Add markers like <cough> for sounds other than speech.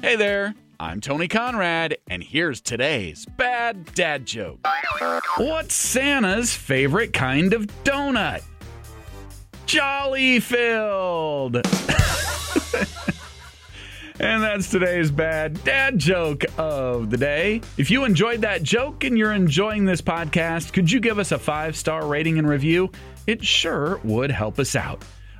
Hey there, I'm Tony Conrad, and here's today's bad dad joke. What's Santa's favorite kind of donut? Jolly filled. <laughs> And that's today's bad dad joke of the day. If you enjoyed that joke and you're enjoying this podcast, could you give us a five star rating and review? It sure would help us out.